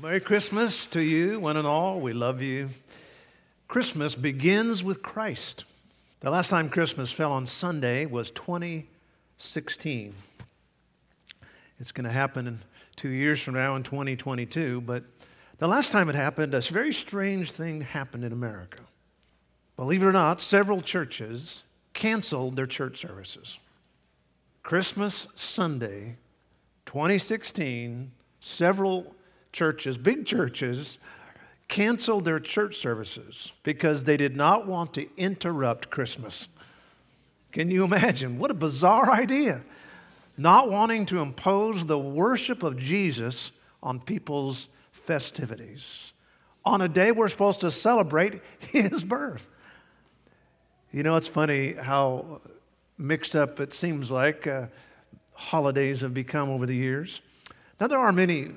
Well, Merry Christmas to you, one and all. We love you. Christmas begins with Christ. The last time Christmas fell on Sunday was 2016. It's going to happen in two years from now in 2022, but the last time it happened, a very strange thing happened in America. Believe it or not, several churches canceled their church services. Christmas Sunday, 2016, several churches, big churches, canceled their church services because they did not want to interrupt Christmas. Can you imagine? What a bizarre idea. Not wanting to impose the worship of Jesus on people's festivities on a day we're supposed to celebrate his birth. You know, it's funny how mixed up it seems like uh, holidays have become over the years. Now, there are many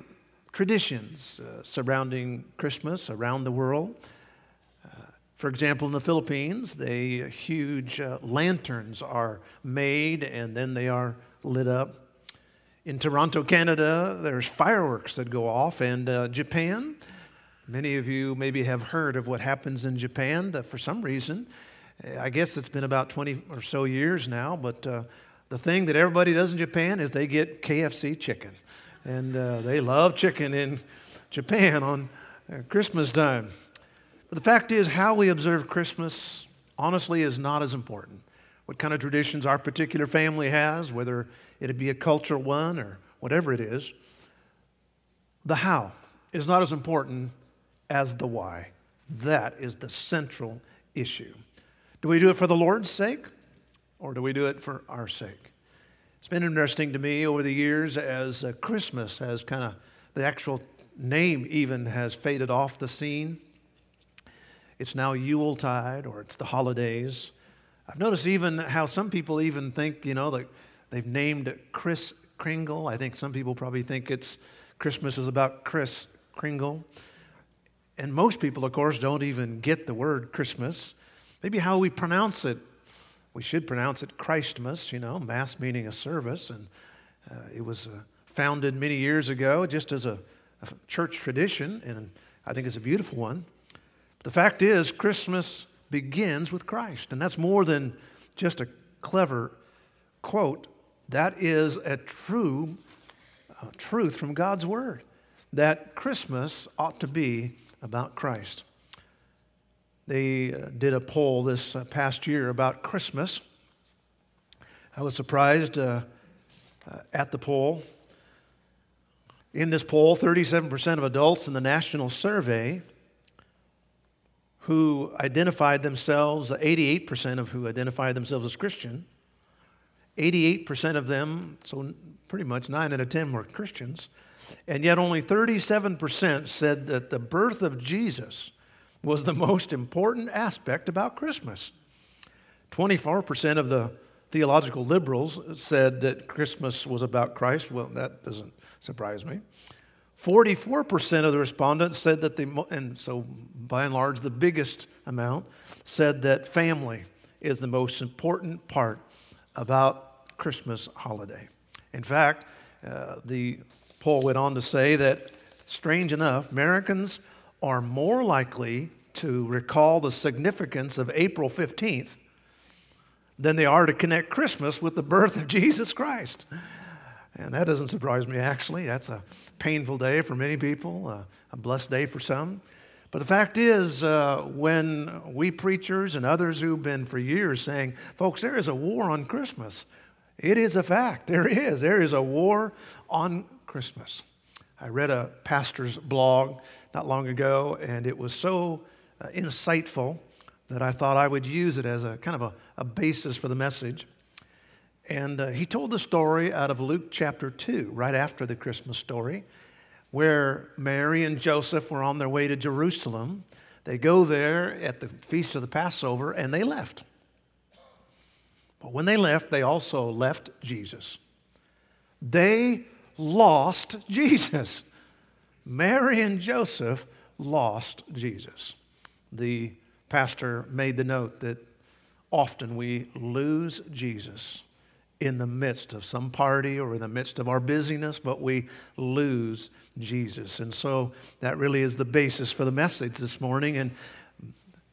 traditions uh, surrounding Christmas around the world. Uh, for example, in the Philippines, they huge uh, lanterns are made and then they are lit up. In Toronto, Canada, there's fireworks that go off, and uh, Japan. Many of you maybe have heard of what happens in Japan. That for some reason, I guess it's been about 20 or so years now, but uh, the thing that everybody does in Japan is they get KFC chicken and uh, they love chicken in Japan on uh, Christmas time. But the fact is, how we observe Christmas, honestly, is not as important. What kind of traditions our particular family has, whether it be a cultural one or whatever it is, the how is not as important as the why. That is the central issue. Do we do it for the Lord's sake or do we do it for our sake? It's been interesting to me over the years as uh, Christmas has kind of, the actual name even has faded off the scene. It's now Yuletide or it's the holidays. I've noticed even how some people even think, you know, that they've named it Kris Kringle. I think some people probably think it's Christmas is about Kris Kringle. And most people, of course, don't even get the word Christmas. Maybe how we pronounce it we should pronounce it Christmas, you know, Mass meaning a service. And uh, it was uh, founded many years ago just as a, a, church tradition, and I think it's a beautiful one. But the fact is, Christmas begins with Christ, and that's more than just a clever quote. That is a true uh, truth from God's Word that Christmas ought to be about Christ. They uh, did a poll this uh, past year about Christmas. I was surprised uh, uh, at the poll. In this poll, 37% of adults in the national survey who identified themselves, 88% of who identified themselves as Christian, 88% of them, so pretty much 9 out of 10 were Christians, and yet only 37% said that the birth of Jesus was the most important aspect about Christmas. 24% of the theological liberals said that Christmas was about Christ. Well, that doesn't surprise me. 44% of the respondents said that they, and so by and large, the biggest amount, said that family is the most important part about Christmas holiday. In fact, uh, the poll went on to say that, strange enough, Americans are more likely to recall the significance of April 15th than they are to connect Christmas with the birth of Jesus Christ. And that doesn't surprise me, actually. That's a painful day for many people, a blessed day for some. But the fact is, uh, when we preachers and others who've been for years saying, folks, there is a war on Christmas, it is a fact. There is. There is a war on Christmas. I read a pastor's blog not long ago, and it was so uh, insightful that I thought I would use it as a kind of a, a basis for the message. And uh, he told the story out of Luke chapter 2, right after the Christmas story, where Mary and Joseph were on their way to Jerusalem. They go there at the feast of the Passover and they left. But when they left, they also left Jesus. They lost Jesus. Mary and Joseph lost Jesus. The pastor made the note that often we lose Jesus in the midst of some party or in the midst of our busyness, but we lose Jesus. And so that really is the basis for the message this morning. And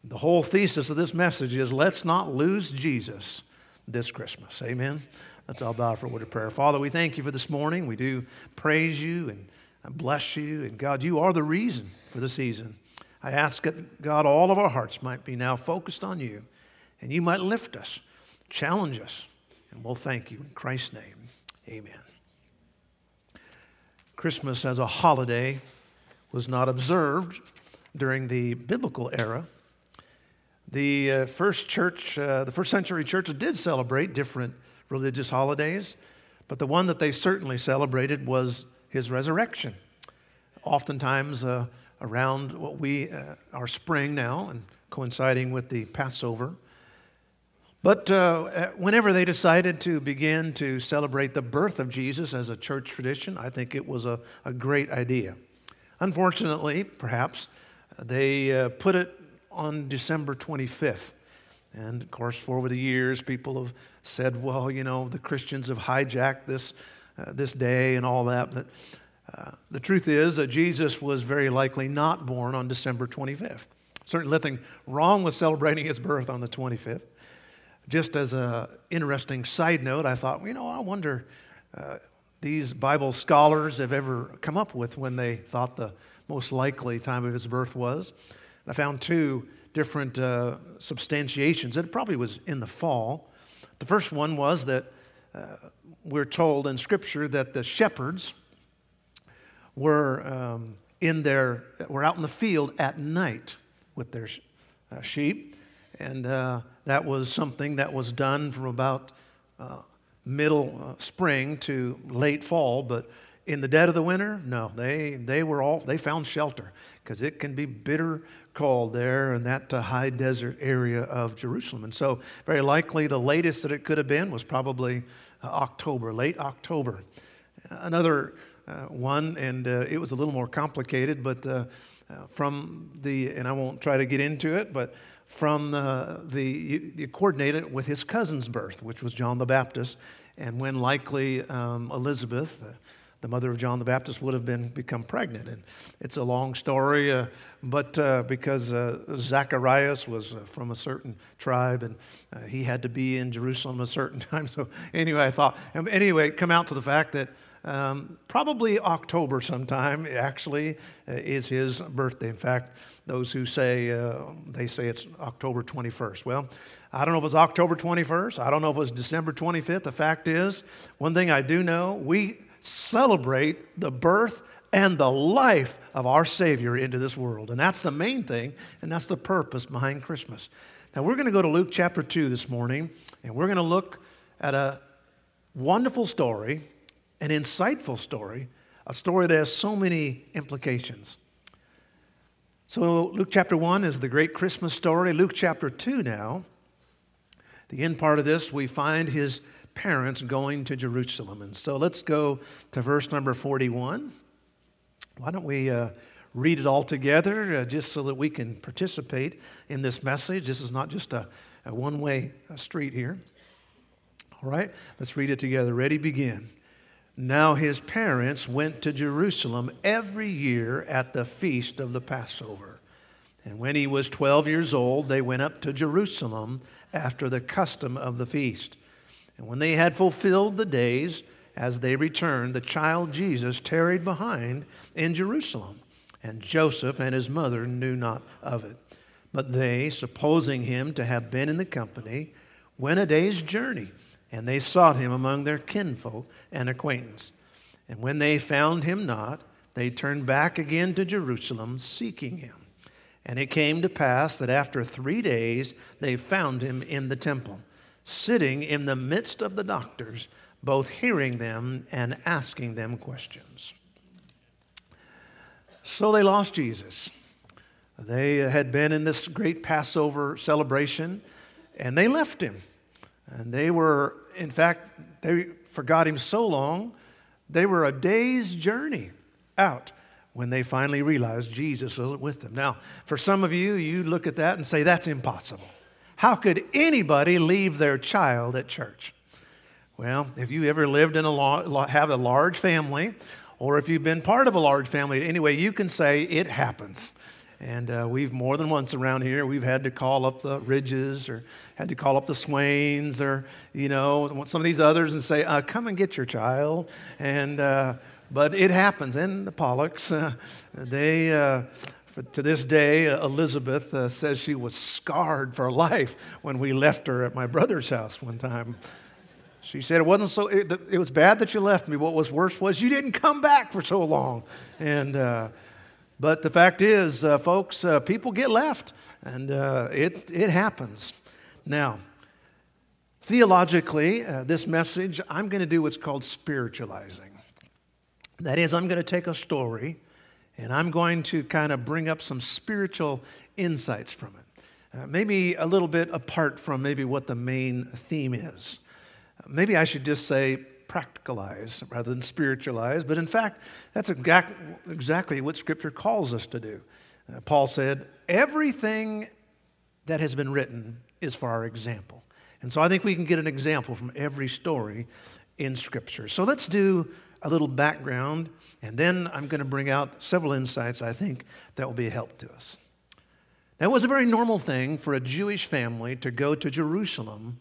the whole thesis of this message is let's not lose Jesus this Christmas. Amen. Let's all bow for a word of prayer. Father, we thank you for this morning. We do praise you and bless you. And God, you are the reason for the season. I ask that, God, all of our hearts might be now focused on you and you might lift us, challenge us, and we'll thank you in Christ's name. Amen. Christmas as a holiday was not observed during the biblical era. The uh, first church, uh, the first century churches did celebrate different religious holidays, but the one that they certainly celebrated was his resurrection. Oftentimes uh, around what we, uh, our spring now, and coinciding with the Passover. But uh, whenever they decided to begin to celebrate the birth of Jesus as a church tradition, I think it was a, a great idea. Unfortunately, perhaps, they uh, put it on December 25th. And of course, for over the years, people have said, well, you know, the Christians have hijacked this, uh, this day and all that. But uh, the truth is that Jesus was very likely not born on December 25th. Certainly nothing wrong with celebrating his birth on the 25th. Just as an interesting side note, I thought, you know, I wonder uh, these Bible scholars have ever come up with when they thought the most likely time of his birth was. I found two different uh, substantiations. It probably was in the fall. The first one was that uh, we're told in Scripture that the shepherds were um, in their were out in the field at night with their uh, sheep, and uh, that was something that was done from about uh, middle uh, spring to late fall. But in the dead of the winter, no, they they were all they found shelter because it can be bitter cold there in that uh, high desert area of Jerusalem. And so, very likely, the latest that it could have been was probably uh, October, late October. Another uh, one, and uh, it was a little more complicated, but uh, from the, and I won't try to get into it, but from the, the you, you coordinated with his cousin's birth, which was John the Baptist, and when likely um, Elizabeth, the mother of John the Baptist, would have been become pregnant. And it's a long story, uh, but uh, because uh, Zacharias was from a certain tribe and he had to be in Jerusalem a certain time. So anyway, I thought, anyway, come out to the fact that um, probably October sometime, actually, uh, is his birthday. In fact, those who say, uh, they say it's October 21st. Well, I don't know if it's October 21st. I don't know if it was December 25th. The fact is, one thing I do know, we celebrate the birth and the life of our Savior into this world. And that's the main thing, and that's the purpose behind Christmas. Now, we're going to go to Luke chapter 2 this morning, and we're going to look at a wonderful story an insightful story, a story that has so many implications. So, Luke chapter 1 is the great Christmas story. Luke chapter 2 now, the end part of this, we find his parents going to Jerusalem. And so let's go to verse number 41. Why don't we uh, read it all together uh, just so that we can participate in this message? This is not just a, a one way street here. All right, let's read it together. Ready, begin. Now his parents went to Jerusalem every year at the feast of the Passover. And when he was 12 years old, they went up to Jerusalem after the custom of the feast. And when they had fulfilled the days, as they returned, the child Jesus tarried behind in Jerusalem. And Joseph and his mother knew not of it. But they, supposing him to have been in the company, went a day's journey and they sought him among their kinfolk and acquaintance. And when they found him not, they turned back again to Jerusalem, seeking him. And it came to pass that after three days they found him in the temple, sitting in the midst of the doctors, both hearing them and asking them questions. So they lost Jesus. They had been in this great Passover celebration, and they left him. And they were, in fact, they forgot him so long, they were a day's journey out when they finally realized Jesus was with them. Now, for some of you, you look at that and say, that's impossible. How could anybody leave their child at church? Well, if you ever lived in a have a large family, or if you've been part of a large family, anyway, you can say it happens. And uh, we've more than once around here, we've had to call up the Ridges or had to call up the Swains or, you know, some of these others and say, uh, come and get your child. And, uh, but it happens. And the Pollocks, uh, they, uh, to this day, uh, Elizabeth says she was scarred for life when we left her at my brother's house one time. She said it wasn't so, it, it was bad that you left me. What was worse was you didn't come back for so long. And, but the fact is, uh, folks, uh, people get left, and uh, it, it happens. Now, theologically, uh, this message, I'm going to do what's called spiritualizing. That is, I'm going to take a story and I'm going to kind of bring up some spiritual insights from it. Uh, maybe a little bit apart from maybe what the main theme is. Maybe I should just say practicalize rather than spiritualize. But in fact, that's exactly what Scripture calls us to do. Uh, Paul said, everything that has been written is for our example. And so I think we can get an example from every story in Scripture. So let's do a little background, and then I'm going to bring out several insights I think that will be a help to us. Now, it was a very normal thing for a Jewish family to go to Jerusalem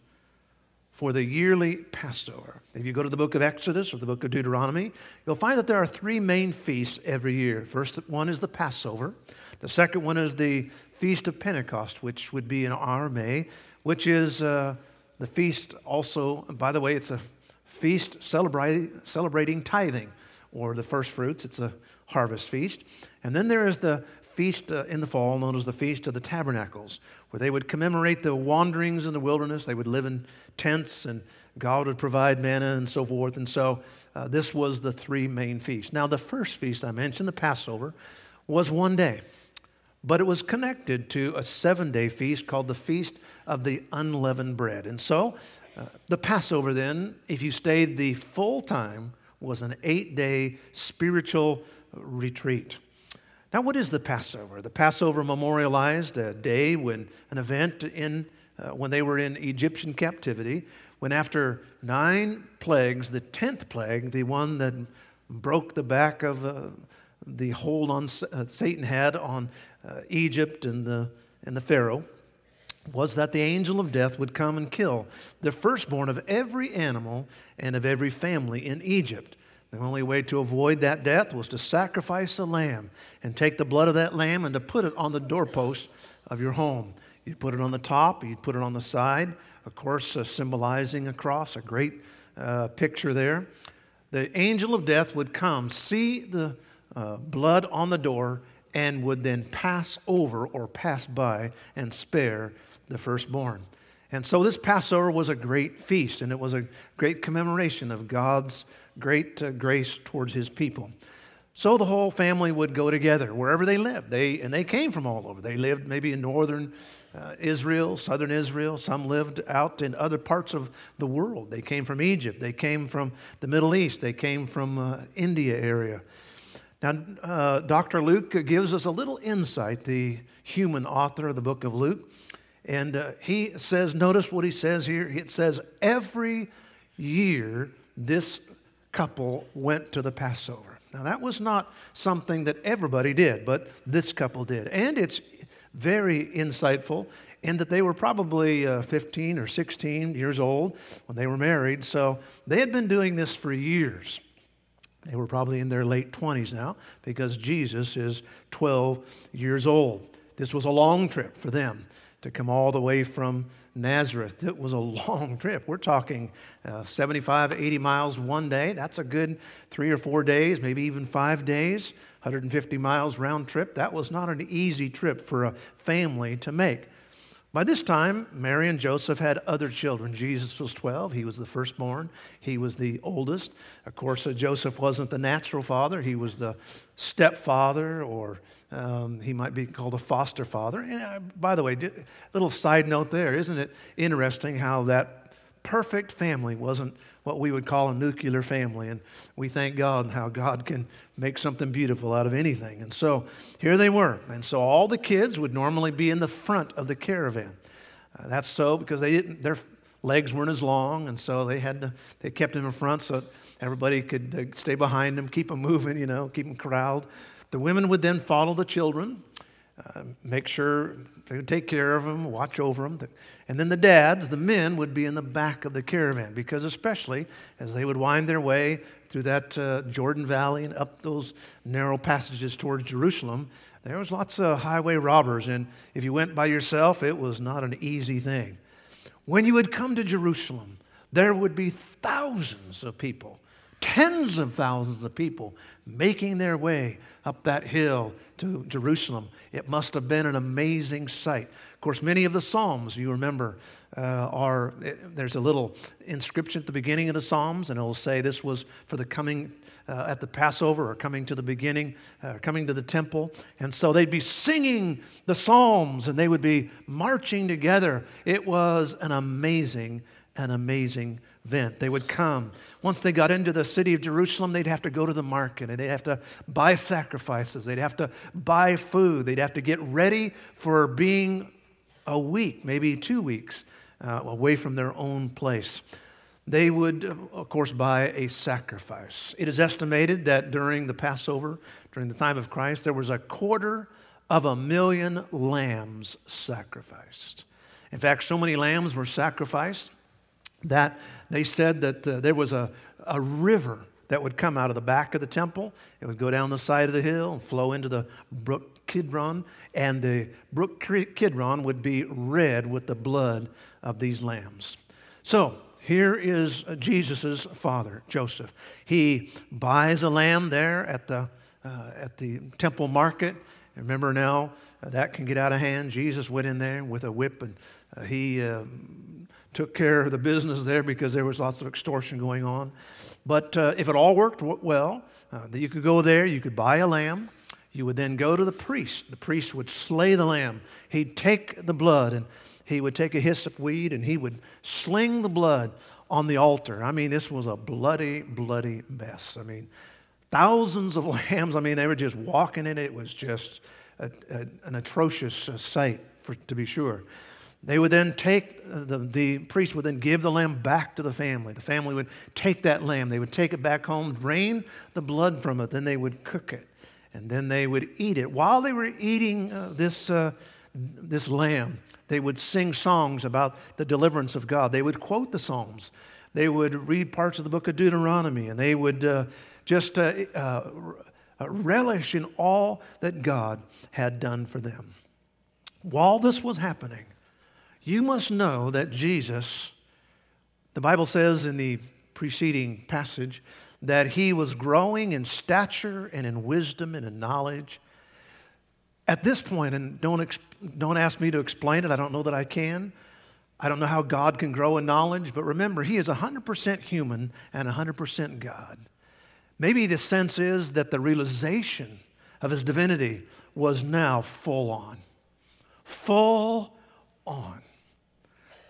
for the yearly Passover. If you go to the book of Exodus or the book of Deuteronomy, you'll find that there are three main feasts every year. First one is the Passover. The second one is the Feast of Pentecost, which would be in our May, which is uh, the feast also, by the way, it's a feast celebrating, tithing or the first fruits. It's a harvest feast. And then there is the feast uh, in the fall known as the Feast of the Tabernacles, where they would commemorate the wanderings in the wilderness. They would live in tents, and God would provide manna and so forth. And so uh, this was the three main feasts. Now, the first feast I mentioned, the Passover, was one day, but it was connected to a seven day feast called the Feast of the Unleavened Bread. And so the Passover, then, if you stayed the full time, was an eight day spiritual retreat. Now, what is the Passover? The Passover memorialized a day when an event in uh, when they were in Egyptian captivity, when after nine plagues, the tenth plague, the one that broke the back of uh, the hold on uh, Satan had on uh, Egypt and the and the Pharaoh, was that the angel of death would come and kill the firstborn of every animal and of every family in Egypt. The only way to avoid that death was to sacrifice a lamb and take the blood of that lamb and to put it on the doorpost of your home. You'd put it on the top, you'd put it on the side, of course, uh, symbolizing a cross, a great uh, picture there. The angel of death would come, see the uh, blood on the door, and would then pass over or pass by and spare the firstborn. And so this Passover was a great feast, and it was a great commemoration of God's great uh, grace towards his people. So the whole family would go together wherever they lived. They, and they came from all over. They lived maybe in northern uh, Israel, southern Israel. Some lived out in other parts of the world. They came from Egypt. They came from the Middle East. They came from uh, India area. Now, uh, Dr. Luke gives us a little insight, the human author of the book of Luke. And uh, he says, notice what he says here. It says, every year this couple went to the Passover. Now, that was not something that everybody did, but this couple did. And it's very insightful in that they were probably uh, 15 or 16 years old when they were married. So they had been doing this for years. They were probably in their late 20s now because Jesus is 12 years old. This was a long trip for them to come all the way from Nazareth. It was a long trip. We're talking uh, 75, 80 miles one day. That's a good three or four days, maybe even five days. 150 miles round trip. That was not an easy trip for a family to make. By this time, Mary and Joseph had other children. Jesus was 12. He was the firstborn. He was the oldest. Of course, uh, Joseph wasn't the natural father, he was the stepfather, or um, he might be called a foster father. And uh, by the way, little side note there, isn't it interesting how that perfect family wasn't what we would call a nuclear family. And we thank God how God can make something beautiful out of anything. And so here they were. And so all the kids would normally be in the front of the caravan. Uh, that's so because they didn't, their legs weren't as long, and so they had to, they kept him in front so everybody could uh, stay behind him, keep him moving, you know, keep him corralled. The women would then follow the children, uh, make sure they would take care of them, watch over them. And then the dads, the men, would be in the back of the caravan because, especially as they would wind their way through that uh, Jordan Valley and up those narrow passages towards Jerusalem, there was lots of highway robbers. And if you went by yourself, it was not an easy thing. When you would come to Jerusalem, there would be thousands of people, tens of thousands of people making their way up that hill to Jerusalem. It must have been an amazing sight. Of course, many of the Psalms, you remember, uh, are there's a little inscription at the beginning of the Psalms, and it'll say this was for the coming uh, at the Passover or coming to the beginning, uh, coming to the temple. And so they'd be singing the Psalms and they would be marching together. It was an amazing, an amazing They would come. Once they got into the city of Jerusalem, they'd have to go to the market and they'd have to buy sacrifices. They'd have to buy food. They'd have to get ready for being a week, maybe two weeks uh, away from their own place they would, of course, buy a sacrifice. It is estimated that during the Passover, during the time of Christ, there was a quarter of a million lambs sacrificed. In fact, so many lambs were sacrificed that they said that uh, there was a, a river that would come out of the back of the temple. It would go down the side of the hill and flow into the brook Kidron, and the brook Kidron would be red with the blood of these lambs. So, here is Jesus' father, Joseph. He buys a lamb there at the, uh, at the temple market. Remember now, that can get out of hand. Jesus went in there with a whip and uh, he um, took care of the business there because there was lots of extortion going on. But uh, if it all worked well, uh, you could go there, you could buy a lamb. You would then go to the priest. The priest would slay the lamb. He'd take the blood and he would take a hyssop weed and he would sling the blood on the altar. I mean, this was a bloody, bloody mess. I mean, thousands of lambs. I mean, they were just walking in it. It was just a, a, an atrocious uh, sight, for, to be sure. They would then take, uh, the, the priest would then give the lamb back to the family. The family would take that lamb, they would take it back home, drain the blood from it, then they would cook it, and then they would eat it. While they were eating uh, this, uh, this lamb, they would sing songs about the deliverance of God. They would quote the Psalms. They would read parts of the book of Deuteronomy, and they would uh, just uh, uh, relish in all that God had done for them. While this was happening, you must know that Jesus, the Bible says in the preceding passage, that he was growing in stature and in wisdom and in knowledge at this point, and don't, don't ask me to explain it, I don't know that I can. I don't know how God can grow in knowledge, but remember, He is 100% human and 100% God. Maybe the sense is that the realization of His divinity was now full on. Full on.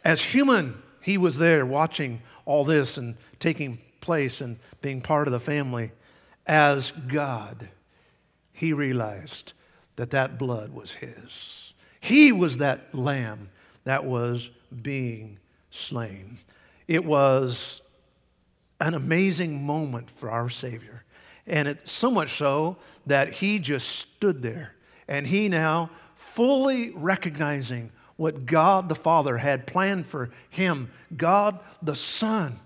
As human, He was there watching all this and taking place and being part of the family. As God, He realized that that blood was his. He was that lamb that was being slain. It was an amazing moment for our Savior. And it so much so that he just stood there and he now fully recognizing what God the Father had planned for him, God the Son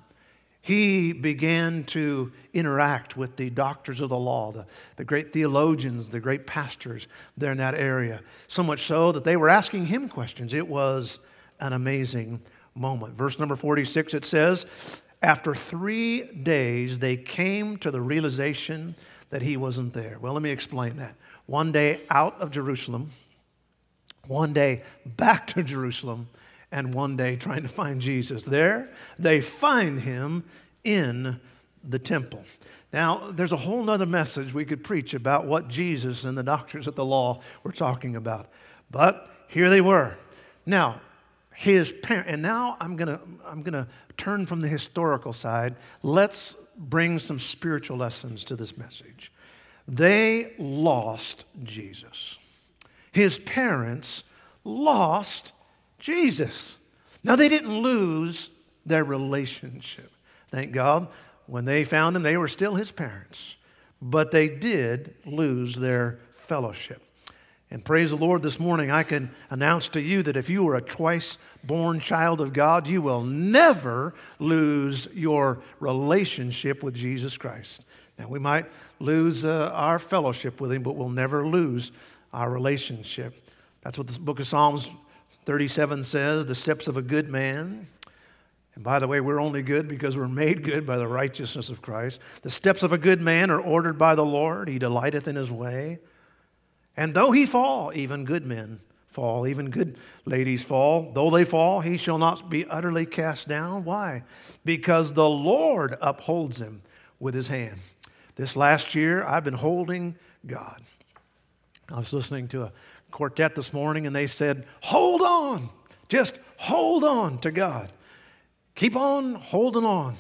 he began to interact with the doctors of the law, the, the great theologians, the great pastors there in that area. So much so that they were asking him questions. It was an amazing moment. Verse number 46, it says, After three days, they came to the realization that he wasn't there. Well, let me explain that. One day out of Jerusalem, one day back to Jerusalem, and one day trying to find Jesus. There, they find him in the temple. Now, there's a whole other message we could preach about what Jesus and the doctors of the law were talking about. But here they were. Now, his parent, and now I'm gonna, I'm gonna turn from the historical side. Let's bring some spiritual lessons to this message. They lost Jesus. His parents lost Jesus. Now, they didn't lose their relationship. Thank God, when they found him, they were still his parents, but they did lose their fellowship. And praise the Lord, this morning I can announce to you that if you are a twice born child of God, you will never lose your relationship with Jesus Christ. Now, we might lose uh, our fellowship with Him, but we'll never lose our relationship. That's what the book of Psalms 37 says the steps of a good man. And by the way, we're only good because we're made good by the righteousness of Christ. The steps of a good man are ordered by the Lord, He delighteth in His way. And though he fall, even good men fall, even good ladies fall. Though they fall, he shall not be utterly cast down. Why? Because the Lord upholds him with his hand. This last year, I've been holding God. I was listening to a quartet this morning, and they said, Hold on, just hold on to God. Keep on holding on.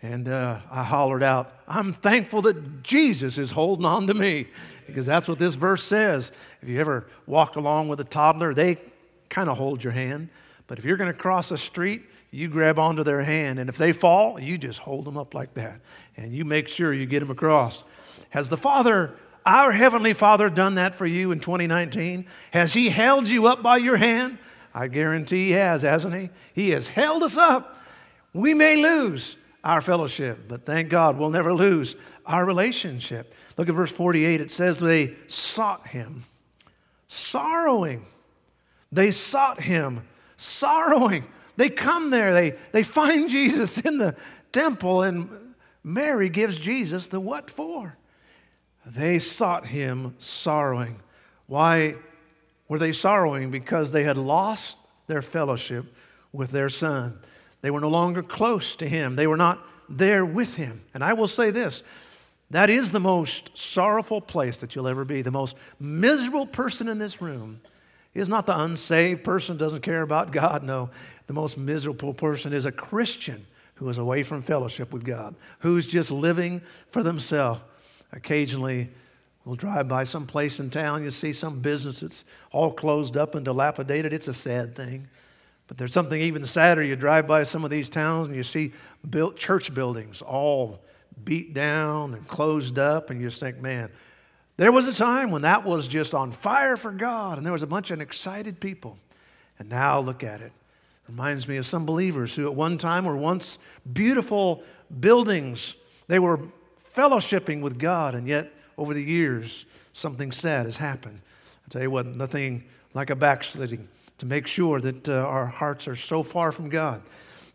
And uh, I hollered out, I'm thankful that Jesus is holding on to me because that's what this verse says. If you ever walked along with a toddler, they kind of hold your hand. But if you're going to cross a street, you grab onto their hand. And if they fall, you just hold them up like that. And you make sure you get them across. Has the Father, our Heavenly Father, done that for you in 2019? Has He held you up by your hand? I guarantee He has, hasn't He? He has held us up. We may lose our fellowship. But thank God we'll never lose our relationship. Look at verse 48. It says they sought him, sorrowing. They sought him, sorrowing. They come there, they, they find Jesus in the temple, and Mary gives Jesus the what for? They sought him sorrowing. Why were they sorrowing? Because they had lost their fellowship with their son. They were no longer close to him, they were not there with him. And I will say this that is the most sorrowful place that you'll ever be. The most miserable person in this room is not the unsaved person who doesn't care about God. No, the most miserable person is a Christian who is away from fellowship with God, who's just living for themselves. Occasionally, we'll drive by some place in town, you see some business that's all closed up and dilapidated. It's a sad thing. But there's something even sadder. You drive by some of these towns and you see built church buildings all beat down and closed up, and you just think, man, there was a time when that was just on fire for God, and there was a bunch of excited people. And now look at it. Reminds me of some believers who at one time were once beautiful buildings. They were fellowshipping with God, and yet over the years, something sad has happened. I tell you what, nothing like a backsliding to make sure that uh, our hearts are so far from God.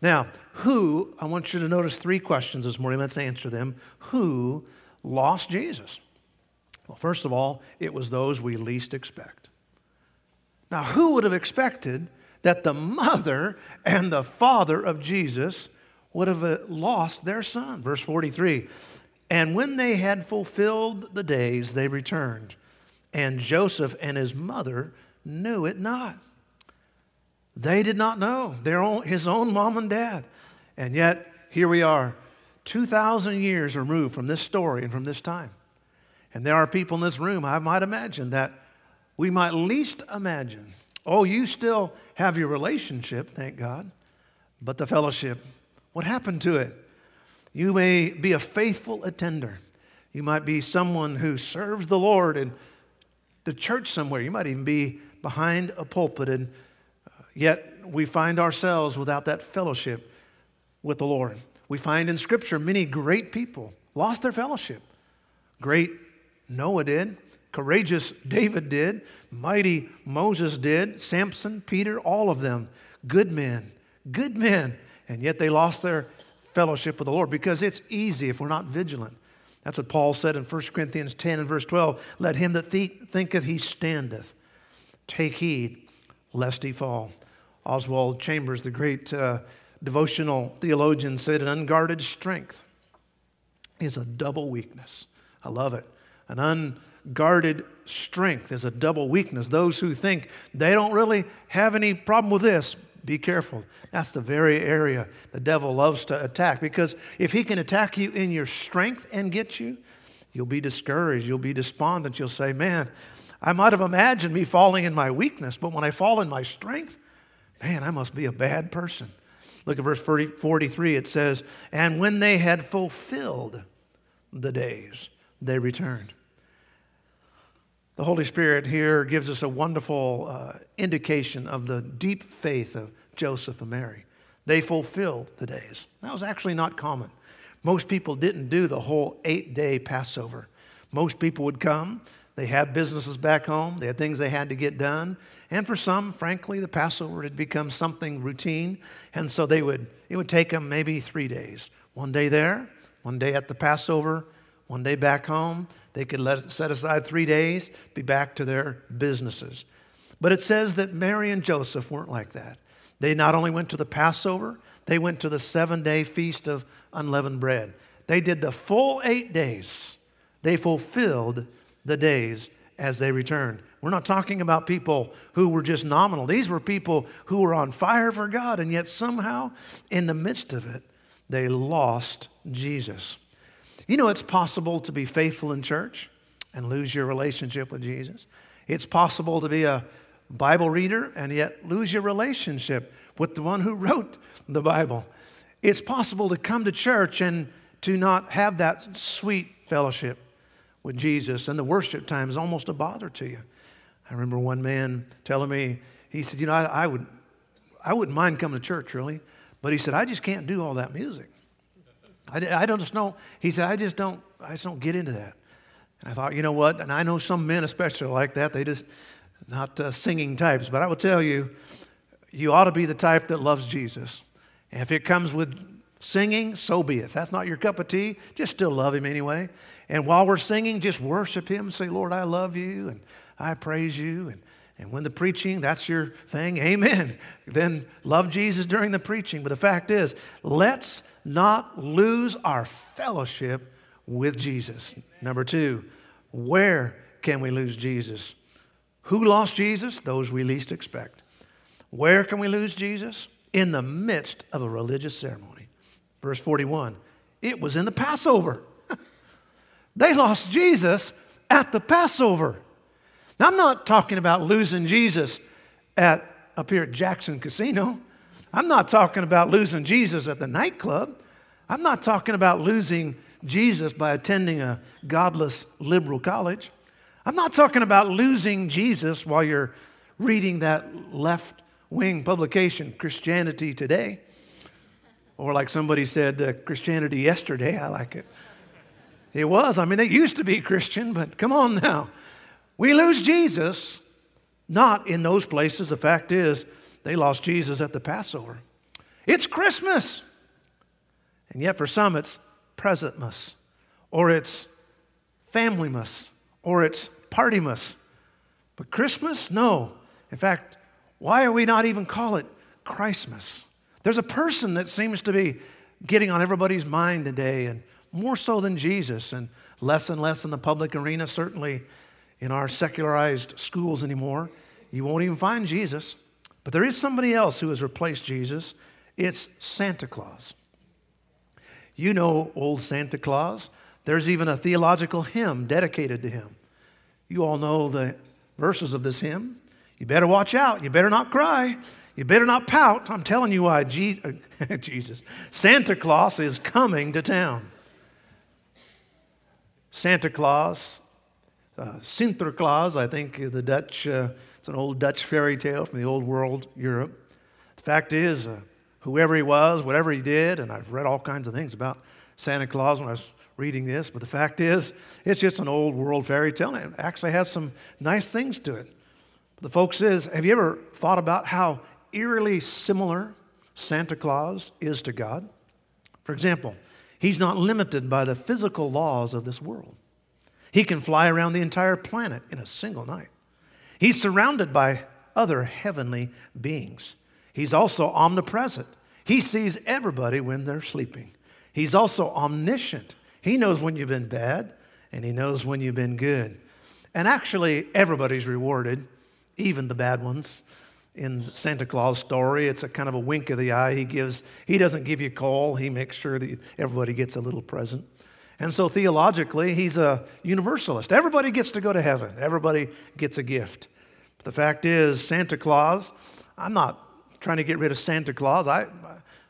Now, who, I want you to notice three questions this morning. Let's answer them. Who lost Jesus? Well, first of all, it was those we least expect. Now, who would have expected that the mother and the father of Jesus would have uh, lost their son? Verse 43 And when they had fulfilled the days, they returned, and Joseph and his mother knew it not. They did not know their own, his own mom and dad. And yet, here we are, 2,000 years removed from this story and from this time. And there are people in this room, I might imagine, that we might least imagine. Oh, you still have your relationship, thank God, but the fellowship, what happened to it? You may be a faithful attender. You might be someone who serves the Lord in the church somewhere. You might even be behind a pulpit and uh, Yet we find ourselves without that fellowship with the Lord. We find in Scripture many great people lost their fellowship. Great Noah did, courageous David did, mighty Moses did, Samson, Peter, all of them. Good men, good men. And yet they lost their fellowship with the Lord because it's easy if we're not vigilant. That's what Paul said in 1 Corinthians 10 and verse 12. Let him that thinketh he standeth take heed lest he fall. Oswald Chambers, the great uh, devotional theologian, said an unguarded strength is a double weakness. I love it. An unguarded strength is a double weakness. Those who think they don't really have any problem with this, be careful. That's the very area the devil loves to attack because if he can attack you in your strength and get you, you'll be discouraged, you'll be despondent, you'll say, Man, I might have imagined me falling in my weakness, but when I fall in my strength, man, I must be a bad person. Look at verse 40, 43. It says, And when they had fulfilled the days, they returned. The Holy Spirit here gives us a wonderful uh, indication of the deep faith of Joseph and Mary. They fulfilled the days. That was actually not common. Most people didn't do the whole eight day Passover. Most people would come, they had businesses back home, they had things they had to get done. And for some, frankly, the Passover had become something routine. And so they would, it would take them maybe three days. One day there, one day at the Passover, one day back home. They could let, set aside three days, be back to their businesses. But it says that Mary and Joseph weren't like that. They not only went to the Passover, they went to the seven day feast of unleavened bread. They did the full eight days. They fulfilled the days as they returned. We're not talking about people who were just nominal. These were people who were on fire for God, and yet somehow, in the midst of it, they lost Jesus. You know, it's possible to be faithful in church and lose your relationship with Jesus. It's possible to be a Bible reader and yet lose your relationship with the one who wrote the Bible. It's possible to come to church and to not have that sweet fellowship with Jesus, and the worship time is almost a bother to you. I remember one man telling me, he said, You know, I, I would, I wouldn't mind coming to church, really, but he said, I just can't do all that music. I, I don't just know. He said, I just don't, I just don't get into that. And I thought, you know what? And I know some men especially like that. They just, not uh, singing types, but I will tell you, you ought to be the type that loves Jesus. And if it comes with singing, so be it. If that's not your cup of tea, just still love him anyway. And while we're singing, just worship him. Say, Lord, I love you and I praise you. And, and when the preaching, that's your thing, amen. Then love Jesus during the preaching. But the fact is, let's not lose our fellowship with Jesus. Number two, where can we lose Jesus? Who lost Jesus? Those we least expect. Where can we lose Jesus? In the midst of a religious ceremony. Verse 41 it was in the Passover. they lost Jesus at the Passover. Now, I'm not talking about losing Jesus at up here at Jackson Casino. I'm not talking about losing Jesus at the nightclub. I'm not talking about losing Jesus by attending a godless liberal college. I'm not talking about losing Jesus while you're reading that left wing publication, Christianity Today. Or, like somebody said, uh, Christianity Yesterday. I like it. It was. I mean, they used to be Christian, but come on now. We lose Jesus not in those places. The fact is, they lost Jesus at the Passover. It's Christmas. And yet, for some, it's presentmas, or it's familymas, or it's partymas. But Christmas, no. In fact, why are we not even call it Christmas? There's a person that seems to be getting on everybody's mind today, and more so than Jesus, and less and less in the public arena, certainly in our secularized schools anymore. You won't even find Jesus. But there is somebody else who has replaced Jesus. It's Santa Claus. You know old Santa Claus. There's even a theological hymn dedicated to him. You all know the verses of this hymn. You better watch out. You better not cry. You better not pout. I'm telling you why Jesus, Santa Claus is coming to town. Santa Claus, uh, Sinterklaas, I think the Dutch, uh, it's an old Dutch fairy tale from the old world, Europe. The fact is, uh, whoever he was, whatever he did, and I've read all kinds of things about Santa Claus when I was reading this, but the fact is, it's just an old world fairy tale, and it actually has some nice things to it. But the folks is, have you ever thought about how eerily similar Santa Claus is to God? For example, he's not limited by the physical laws of this world. He can fly around the entire planet in a single night. He's surrounded by other heavenly beings. He's also omnipresent. He sees everybody when they're sleeping. He's also omniscient. He knows when you've been bad and he knows when you've been good. And actually, everybody's rewarded, even the bad ones. In Santa Claus story, it's a kind of a wink of the eye. He gives, he doesn't give you coal, he makes sure that everybody gets a little present. And so theologically, he's a universalist. Everybody gets to go to heaven. Everybody gets a gift. But the fact is, Santa Claus, I'm not trying to get rid of Santa Claus. I,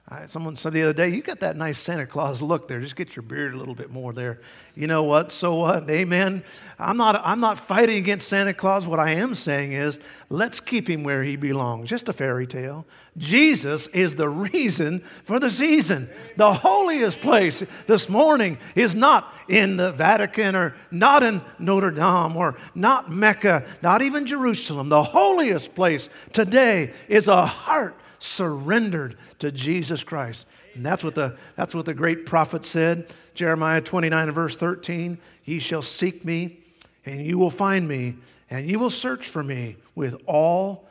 I, someone said the other day, you got that nice Santa Claus look there. Just get your beard a little bit more there. You know what? So what? Amen. I'm not, I'm not fighting against Santa Claus. What I am saying is, let's keep him where he belongs. Just a fairy tale. Jesus is the reason for the season. The holiest place this morning is not in the Vatican or not in Notre Dame or not Mecca, not even Jerusalem. The holiest place today is a heart surrendered to Jesus Christ. And that's what the, that's what the great prophet said. Jeremiah 29 and verse 13 Ye shall seek me, and you will find me, and you will search for me with all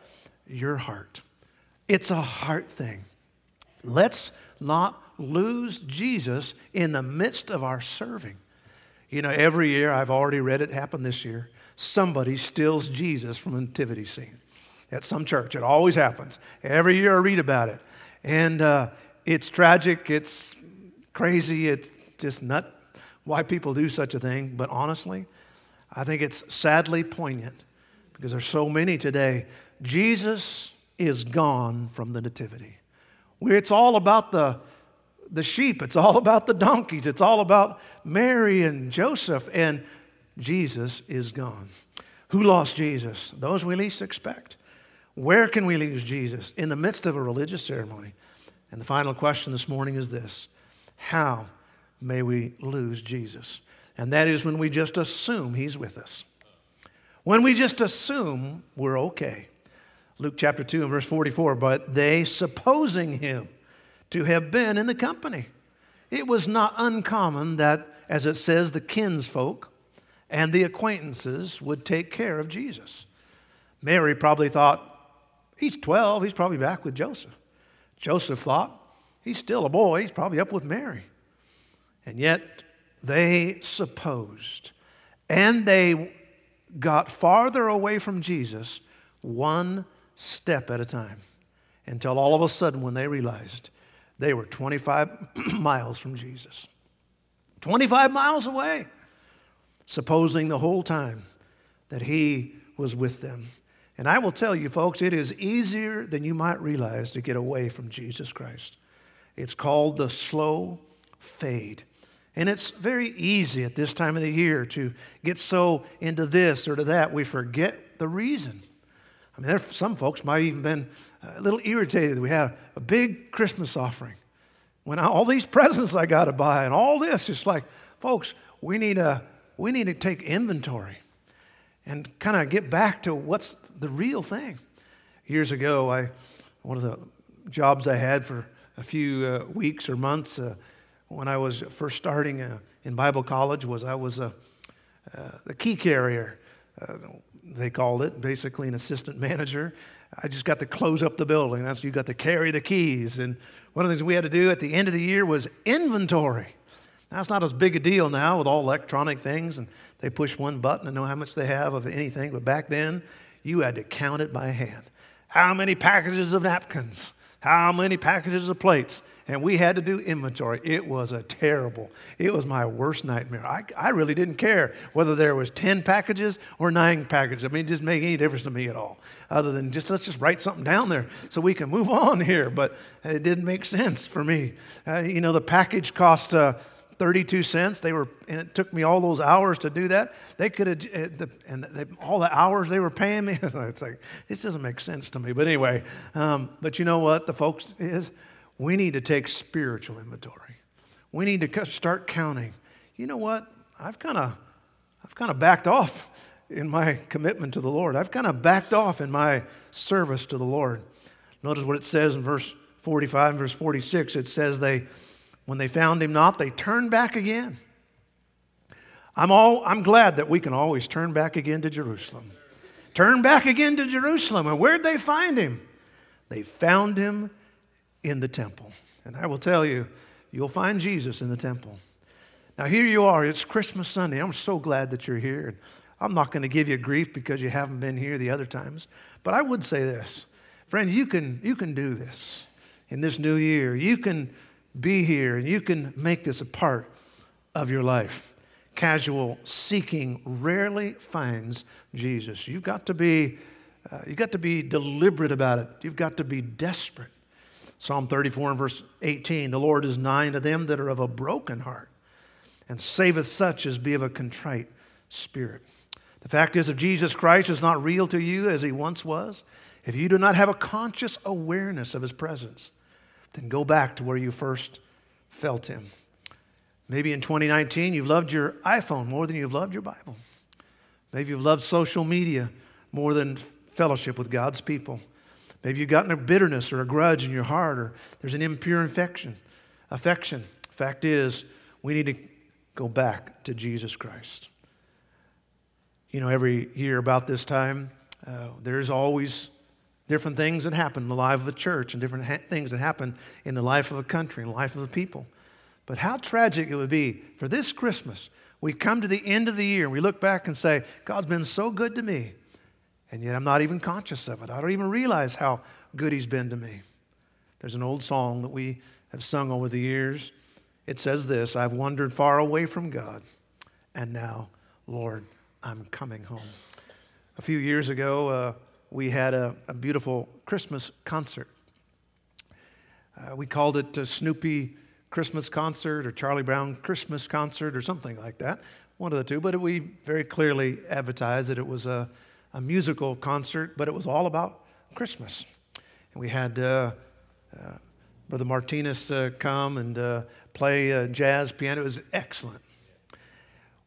your heart. It's a heart thing. Let's not lose Jesus in the midst of our serving. You know, every year, I've already read it happen this year, somebody steals Jesus from a nativity scene at some church. It always happens. Every year I read about it. And uh, it's tragic, it's crazy, it's just not why people do such a thing. But honestly, I think it's sadly poignant because there's so many today. Jesus is gone from the nativity. It's all about the, the sheep, it's all about the donkeys, it's all about Mary and Joseph, and Jesus is gone. Who lost Jesus? Those we least expect. Where can we lose Jesus? In the midst of a religious ceremony. And the final question this morning is this How may we lose Jesus? And that is when we just assume he's with us. When we just assume we're okay. Luke chapter 2 and verse 44 But they, supposing him to have been in the company, it was not uncommon that, as it says, the kinsfolk and the acquaintances would take care of Jesus. Mary probably thought, He's 12, he's probably back with Joseph. Joseph thought, he's still a boy, he's probably up with Mary. And yet they supposed, and they got farther away from Jesus one step at a time until all of a sudden, when they realized they were 25 miles from Jesus. 25 miles away, supposing the whole time that he was with them. And I will tell you, folks, it is easier than you might realize to get away from Jesus Christ. It's called the slow fade. And it's very easy at this time of the year to get so into this or to that, we forget the reason. I mean, there, some folks might have even been a little irritated. That we had a big Christmas offering. When I, all these presents I got to buy and all this, it's like, folks, we need, a, we need to take inventory and kind of get back to what's the real thing. Years ago, I, one of the jobs I had for a few uh, weeks or months uh, when I was first starting uh, in Bible college was I was a, uh, the key carrier. Uh, they called it basically an assistant manager. I just got to close up the building. That's you got to carry the keys. And one of the things we had to do at the end of the year was inventory. It's not as big a deal now with all electronic things, and they push one button and know how much they have of anything. But back then, you had to count it by hand. How many packages of napkins? How many packages of plates? And we had to do inventory. It was a terrible, it was my worst nightmare. I, I really didn't care whether there was 10 packages or nine packages. I mean, it didn't make any difference to me at all, other than just let's just write something down there so we can move on here. But it didn't make sense for me. Uh, you know, the package cost uh, 32 cents. They were, and it took me all those hours to do that. They could have, uh, and they, all the hours they were paying me, it's like, this doesn't make sense to me. But anyway, um, but you know what the folks is? We need to take spiritual inventory. We need to start counting. You know what? I've kind of, I've kind of backed off in my commitment to the Lord. I've kind of backed off in my service to the Lord. Notice what it says in verse 45 and verse 46. It says they when they found him not, they turned back again. I'm, all, I'm glad that we can always turn back again to Jerusalem. Turn back again to Jerusalem. And where'd they find him? They found him in the temple. And I will tell you, you'll find Jesus in the temple. Now, here you are. It's Christmas Sunday. I'm so glad that you're here. I'm not going to give you grief because you haven't been here the other times. But I would say this friend, you can, you can do this in this new year. You can be here and you can make this a part of your life. Casual seeking rarely finds Jesus. You've got to be, uh, you've got to be deliberate about it. You've got to be desperate. Psalm 34 and verse 18 The Lord is nigh to them that are of a broken heart, and saveth such as be of a contrite spirit. The fact is, if Jesus Christ is not real to you as he once was, if you do not have a conscious awareness of his presence, then go back to where you first felt him. Maybe in 2019, you've loved your iPhone more than you've loved your Bible. Maybe you've loved social media more than fellowship with God's people. Maybe you've gotten a bitterness or a grudge in your heart, or there's an impure infection, affection. Fact is, we need to go back to Jesus Christ. You know, every year about this time, uh, there's always different things that happen in the life of a church and different ha- things that happen in the life of a country and life of a people. But how tragic it would be for this Christmas. We come to the end of the year and we look back and say, God's been so good to me. And yet I'm not even conscious of it. I don't even realize how good He's been to me. There's an old song that we have sung over the years. It says this I've wandered far away from God, and now, Lord, I'm coming home. A few years ago, uh, we had a, a, beautiful Christmas concert. Uh, we called it a Snoopy Christmas concert or Charlie Brown Christmas concert or something like that, one of the two, but we very clearly advertised that it was a a musical concert, but it was all about Christmas. And we had uh, uh, Brother Martinez come and uh, play uh, jazz piano. It was excellent.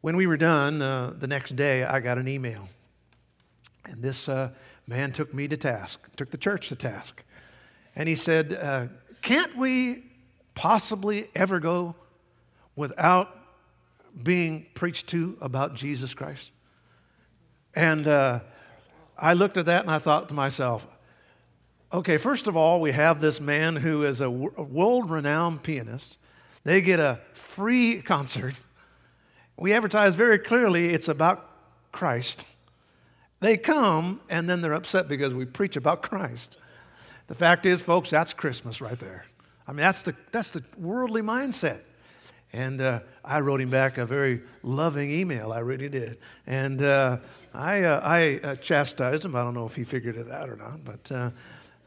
When we were done, uh, the next day, I got an email. And this man took me to task, took the church to task. And he said, Can't we possibly ever go without being preached to about Jesus Christ? And uh, I looked at that and I thought to myself, okay, first of all, we have this man who is a world renowned pianist. They get a free concert. We advertise very clearly it's about Christ. They come and then they're upset because we preach about Christ. The fact is, folks, that's Christmas right there. I mean, that's the, that's the worldly mindset. And uh, I wrote him back a very loving email. I really did. And uh, I, uh, I uh, chastised him. I don't know if he figured it out or not. But uh,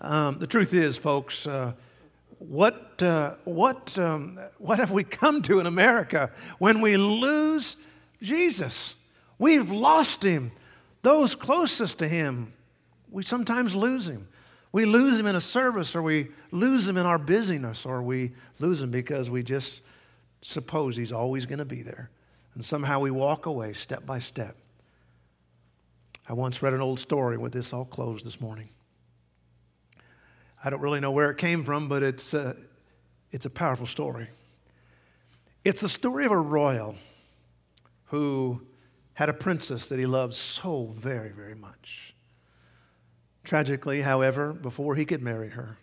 um, the truth is, folks, uh, what, what, um, what have we come to in America when we lose Jesus? We've lost him. Those closest to him, we sometimes lose him. We lose him in a service, or we lose him in our busyness, or we lose him because we just suppose He's always going to be there. And somehow we walk away step by step. I once read an old story with this all closed this morning. I don't really know where it came from, but it's, uh, it's a powerful story. It's the story of a royal who had a princess that he loved so very, very much. Tragically, however, before he could marry her,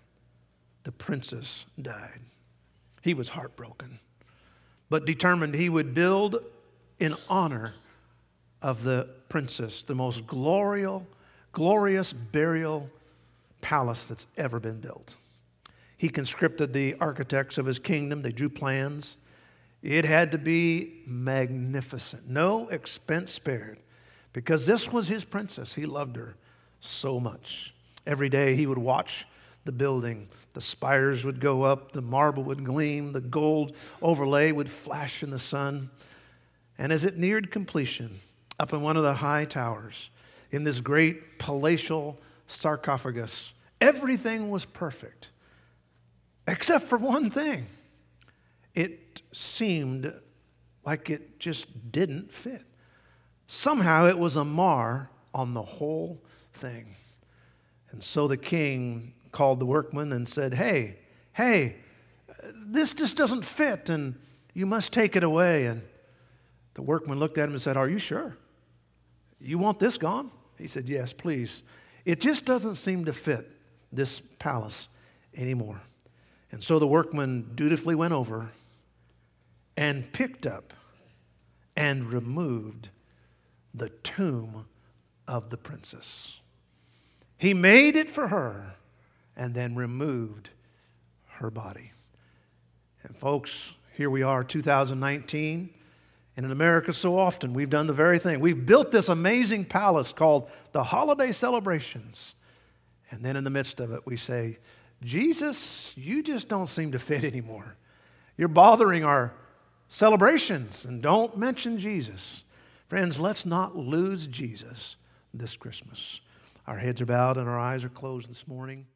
the princess died. He was heartbroken but determined he would build in honor of the princess the most glorious, glorious burial palace that's ever been built. He conscripted the architects of his kingdom, they drew plans. It had to be magnificent, no expense spared, because this was his princess. He loved her so much. Every day he would watch the building. The spires would go up, the marble would gleam, the gold overlay would flash in the sun. And as it neared completion, up in one of the high towers, in this great palatial sarcophagus, everything was perfect, except for one thing. It seemed like it just didn't fit. Somehow it was a mar on the whole thing. And so the king called the workman and said, Hey, hey, this just doesn't fit and you must take it away. And the workman looked at him and said, Are you sure? You want this gone? He said, Yes, please. It just doesn't seem to fit this palace anymore. And so the workman dutifully went over and picked up and removed the tomb of the princess. He made it for her and then removed her body. And folks, here we are, 2019. And in America, so often we've done the very thing. We've built this amazing palace called the holiday celebrations. And then in the midst of it, we say, Jesus, you just don't seem to fit anymore. You're bothering our celebrations, and don't mention Jesus. Friends, let's not lose Jesus this Christmas. Our heads are bowed and our eyes are closed this morning.